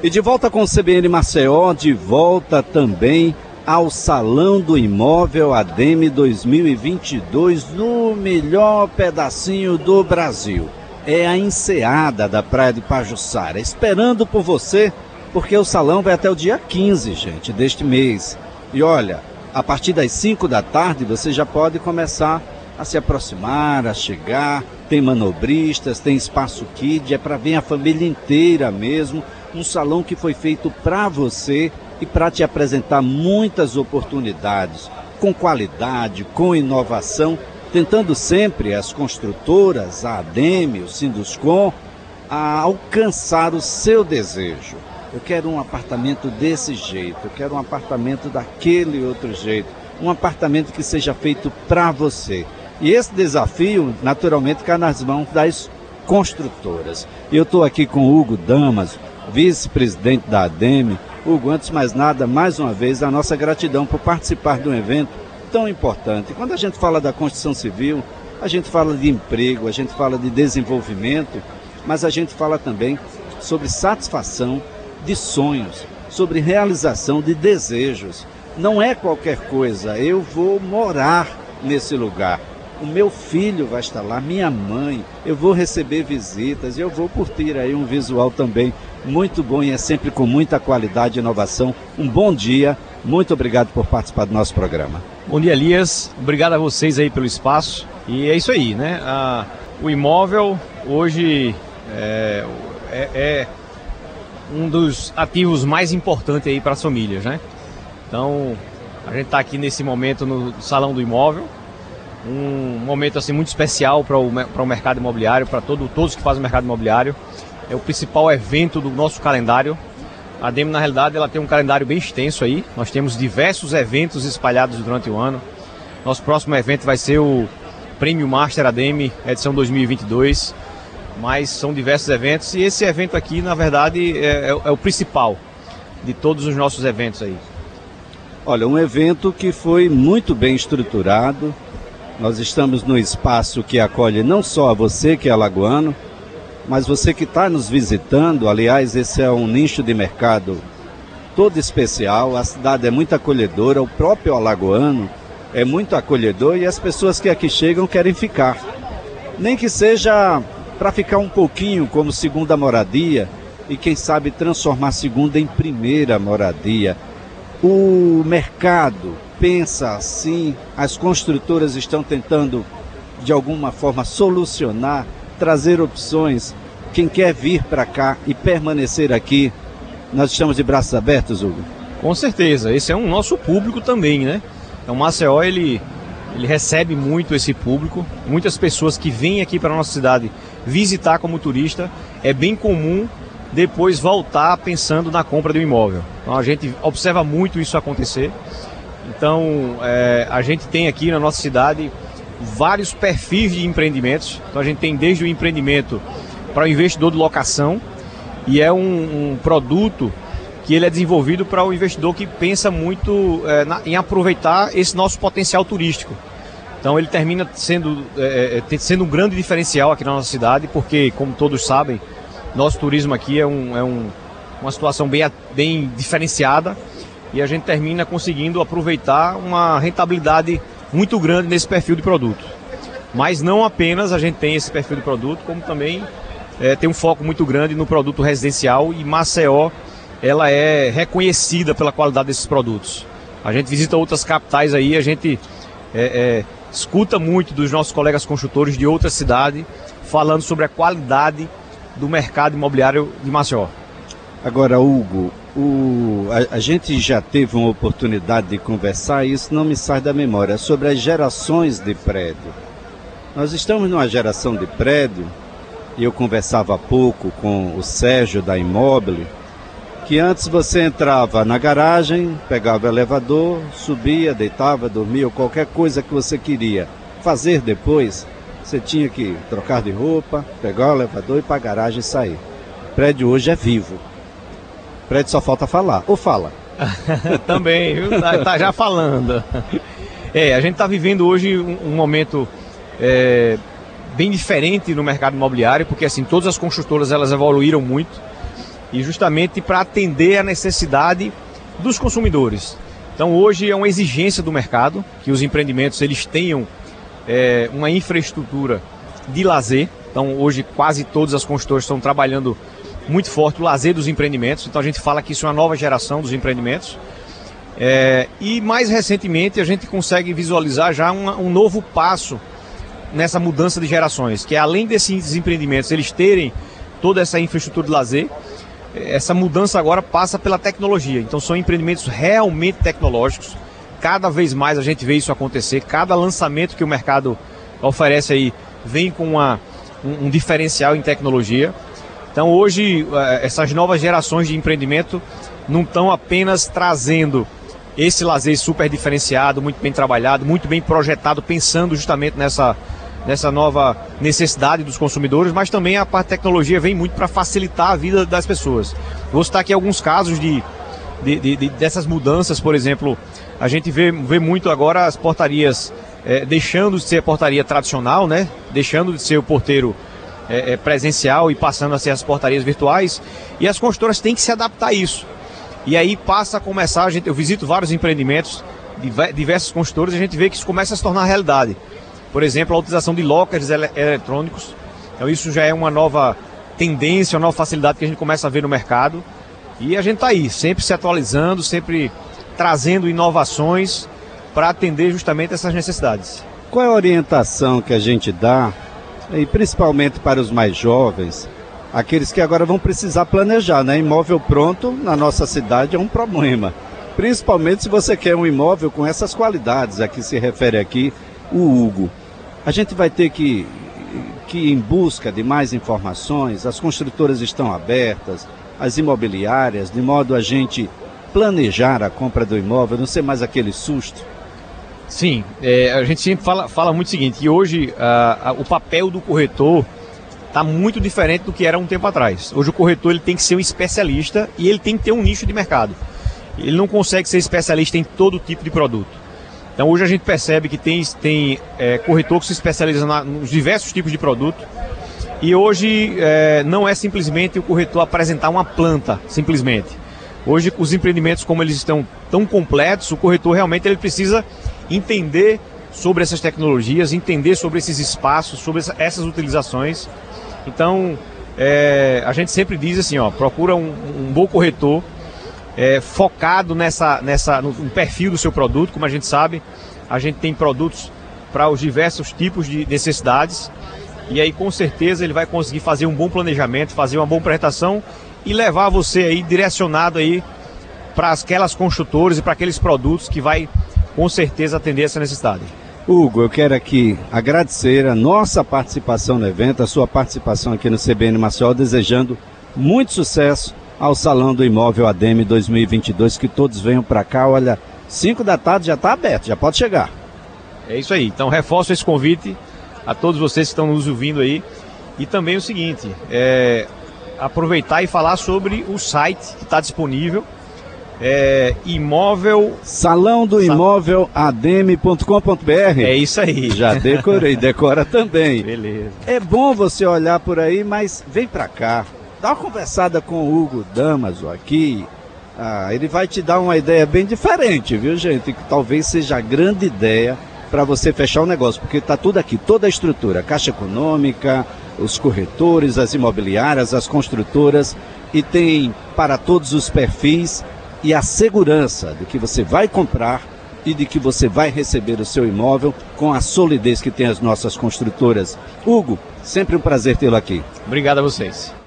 E de volta com o CBN Maceió, de volta também ao Salão do Imóvel ADEME 2022 no melhor pedacinho do Brasil. É a enseada da Praia de Pajuçara, esperando por você, porque o salão vai até o dia 15, gente, deste mês. E olha, a partir das 5 da tarde você já pode começar a se aproximar, a chegar. Tem manobristas, tem espaço kid, é para ver a família inteira mesmo um salão que foi feito para você e para te apresentar muitas oportunidades, com qualidade, com inovação, tentando sempre as construtoras, a ADEME, o Sinduscom, a alcançar o seu desejo. Eu quero um apartamento desse jeito, eu quero um apartamento daquele outro jeito, um apartamento que seja feito para você. E esse desafio, naturalmente, cai nas mãos das construtoras. Eu estou aqui com o Hugo Damas, vice-presidente da ADEME. Hugo, antes mais nada, mais uma vez, a nossa gratidão por participar de um evento tão importante. Quando a gente fala da construção civil, a gente fala de emprego, a gente fala de desenvolvimento, mas a gente fala também sobre satisfação de sonhos, sobre realização de desejos. Não é qualquer coisa, eu vou morar nesse lugar o meu filho vai estar lá, minha mãe, eu vou receber visitas, eu vou curtir aí um visual também muito bom e é sempre com muita qualidade e inovação. Um bom dia, muito obrigado por participar do nosso programa. Bom dia, Elias. Obrigado a vocês aí pelo espaço. E é isso aí, né? Ah, o imóvel hoje é, é, é um dos ativos mais importantes aí para as famílias, né? Então, a gente está aqui nesse momento no Salão do Imóvel, um momento assim muito especial para o, para o mercado imobiliário, para todo, todos que fazem o mercado imobiliário. É o principal evento do nosso calendário. A DEM, na realidade, ela tem um calendário bem extenso aí. Nós temos diversos eventos espalhados durante o ano. Nosso próximo evento vai ser o Prêmio Master ADEME, edição 2022. Mas são diversos eventos e esse evento aqui, na verdade, é, é, é o principal de todos os nossos eventos aí. Olha, um evento que foi muito bem estruturado, nós estamos no espaço que acolhe não só você que é alagoano, mas você que está nos visitando. Aliás, esse é um nicho de mercado todo especial. A cidade é muito acolhedora, o próprio alagoano é muito acolhedor e as pessoas que aqui chegam querem ficar. Nem que seja para ficar um pouquinho como segunda moradia e quem sabe transformar segunda em primeira moradia. O mercado pensa assim, as construtoras estão tentando de alguma forma solucionar, trazer opções. Quem quer vir para cá e permanecer aqui, nós estamos de braços abertos, Hugo. Com certeza, esse é um nosso público também, né? Então, o Maceió ele ele recebe muito esse público, muitas pessoas que vêm aqui para a nossa cidade visitar como turista. É bem comum depois voltar pensando na compra de um imóvel. Então a gente observa muito isso acontecer. Então é, a gente tem aqui na nossa cidade vários perfis de empreendimentos. Então a gente tem desde o empreendimento para o investidor de locação e é um, um produto que ele é desenvolvido para o investidor que pensa muito é, na, em aproveitar esse nosso potencial turístico. Então ele termina sendo, é, é sendo um grande diferencial aqui na nossa cidade, porque, como todos sabem, nosso turismo aqui é, um, é um, uma situação bem, bem diferenciada e a gente termina conseguindo aproveitar uma rentabilidade muito grande nesse perfil de produto. Mas não apenas a gente tem esse perfil de produto, como também é, tem um foco muito grande no produto residencial e Maceió ela é reconhecida pela qualidade desses produtos. A gente visita outras capitais aí, a gente é, é, escuta muito dos nossos colegas construtores de outra cidade falando sobre a qualidade do mercado imobiliário de Maceió. Agora, Hugo, o, a, a, gente já teve uma oportunidade de conversar e isso não me sai da memória, sobre as gerações de prédio. Nós estamos numa geração de prédio, e eu conversava há pouco com o Sérgio da Imóvel, que antes você entrava na garagem, pegava o elevador, subia, deitava, dormia, ou qualquer coisa que você queria fazer depois, você tinha que trocar de roupa, pegar o elevador e ir para a garagem e sair. O prédio hoje é vivo. Prédio só falta falar. Ou fala. Também, viu? Tá, tá, já falando. É, a gente está vivendo hoje um, um momento é, bem diferente no mercado imobiliário, porque assim, todas as construtoras elas evoluíram muito. e justamente para atender a necessidade dos consumidores. Então hoje é uma exigência do mercado que os empreendimentos eles tenham é, uma infraestrutura de lazer. Então hoje quase todas as construtoras estão trabalhando muito forte o lazer dos empreendimentos. Então a gente fala que isso é uma nova geração dos empreendimentos. É, e mais recentemente a gente consegue visualizar já um, um novo passo nessa mudança de gerações, que é além desses empreendimentos eles terem toda essa infraestrutura de lazer, essa mudança agora passa pela tecnologia. Então são empreendimentos realmente tecnológicos. Cada vez mais a gente vê isso acontecer. Cada lançamento que o mercado oferece aí vem com uma, um, um diferencial em tecnologia. Então hoje eh, essas novas gerações de empreendimento não estão apenas trazendo esse lazer super diferenciado, muito bem trabalhado, muito bem projetado, pensando justamente nessa nessa nova necessidade dos consumidores, mas também a parte de tecnologia vem muito para facilitar a vida das pessoas. Vou citar aqui alguns casos de, de, de, de dessas mudanças, por exemplo, a gente vê, vê muito agora as portarias é, deixando de ser portaria tradicional, né? deixando de ser o porteiro é, é, presencial e passando a ser as portarias virtuais, e as construtoras têm que se adaptar a isso. E aí passa a começar, a gente, eu visito vários empreendimentos, diversos e a gente vê que isso começa a se tornar realidade. Por exemplo, a utilização de lockers ele eletrônicos. Então isso já é uma nova tendência, uma nova facilidade que a gente começa a ver no mercado. E a gente está aí, sempre se atualizando, sempre trazendo inovações para atender justamente essas necessidades. Qual é a orientação que a gente dá, e principalmente para os mais jovens, aqueles que agora vão precisar planejar, né? Imóvel pronto na nossa cidade é um problema. Principalmente se você quer um imóvel com essas qualidades a que se refere aqui o Hugo. A gente vai ter que, que ir em busca de mais informações, as construtoras estão abertas, as imobiliárias, de modo a gente planejar a compra do imóvel, não ser mais aquele susto. Sim, é, a gente sempre fala, fala muito o seguinte, que hoje o papel do corretor está muito diferente do que era um tempo atrás. Hoje o corretor ele tem que ser um especialista e ele tem que ter um nicho de mercado. Ele não consegue ser especialista em todo tipo de produto. Então hoje a gente percebe que tem, tem é, corretor que se especializa na, nos diversos tipos de produto. E hoje é, não é simplesmente o corretor apresentar uma planta, simplesmente. Hoje os empreendimentos como eles estão tão completos, o corretor realmente ele precisa entender sobre essas tecnologias, entender sobre esses espaços, sobre essa, essas utilizações. Então é, a gente sempre diz assim, ó, procura um, um bom corretor é, focado nessa, nessa, no, no perfil do seu produto. Como a gente sabe, a gente tem produtos para os diversos tipos de necessidades. E aí, com certeza, ele vai conseguir fazer um bom planejamento, fazer uma boa prestação e levar você aí direcionado aí para aquelas construtoras e para aqueles produtos que vai com certeza atender essa necessidade. Hugo, eu quero aqui agradecer a nossa participação no evento, a sua participação aqui no CBN Maceió, desejando muito sucesso ao Salão do Imóvel ADM 2022. Que todos venham para cá. Olha, 5 da tarde já está aberto, já pode chegar. É isso aí. Então reforço esse convite a todos vocês que estão nos ouvindo aí. E também o seguinte, é, aproveitar e falar sobre o site que está disponível. É, imóvel. Salão do imóvel adm.com.br. É isso aí. Já decorei, decora também. Beleza. É bom você olhar por aí, mas vem para cá. Dá uma conversada com o Hugo Damaso aqui. Ah, ele vai te dar uma ideia bem diferente, viu, gente? Que talvez seja a grande ideia para você fechar o negócio, porque está tudo aqui, toda a estrutura, Caixa Econômica, os corretores, as imobiliárias, as construtoras, e tem para todos os perfis e a segurança de que você vai comprar e de que você vai receber o seu imóvel com a solidez que tem as nossas construtoras. Hugo, sempre um prazer tê-lo aqui. Obrigado a vocês.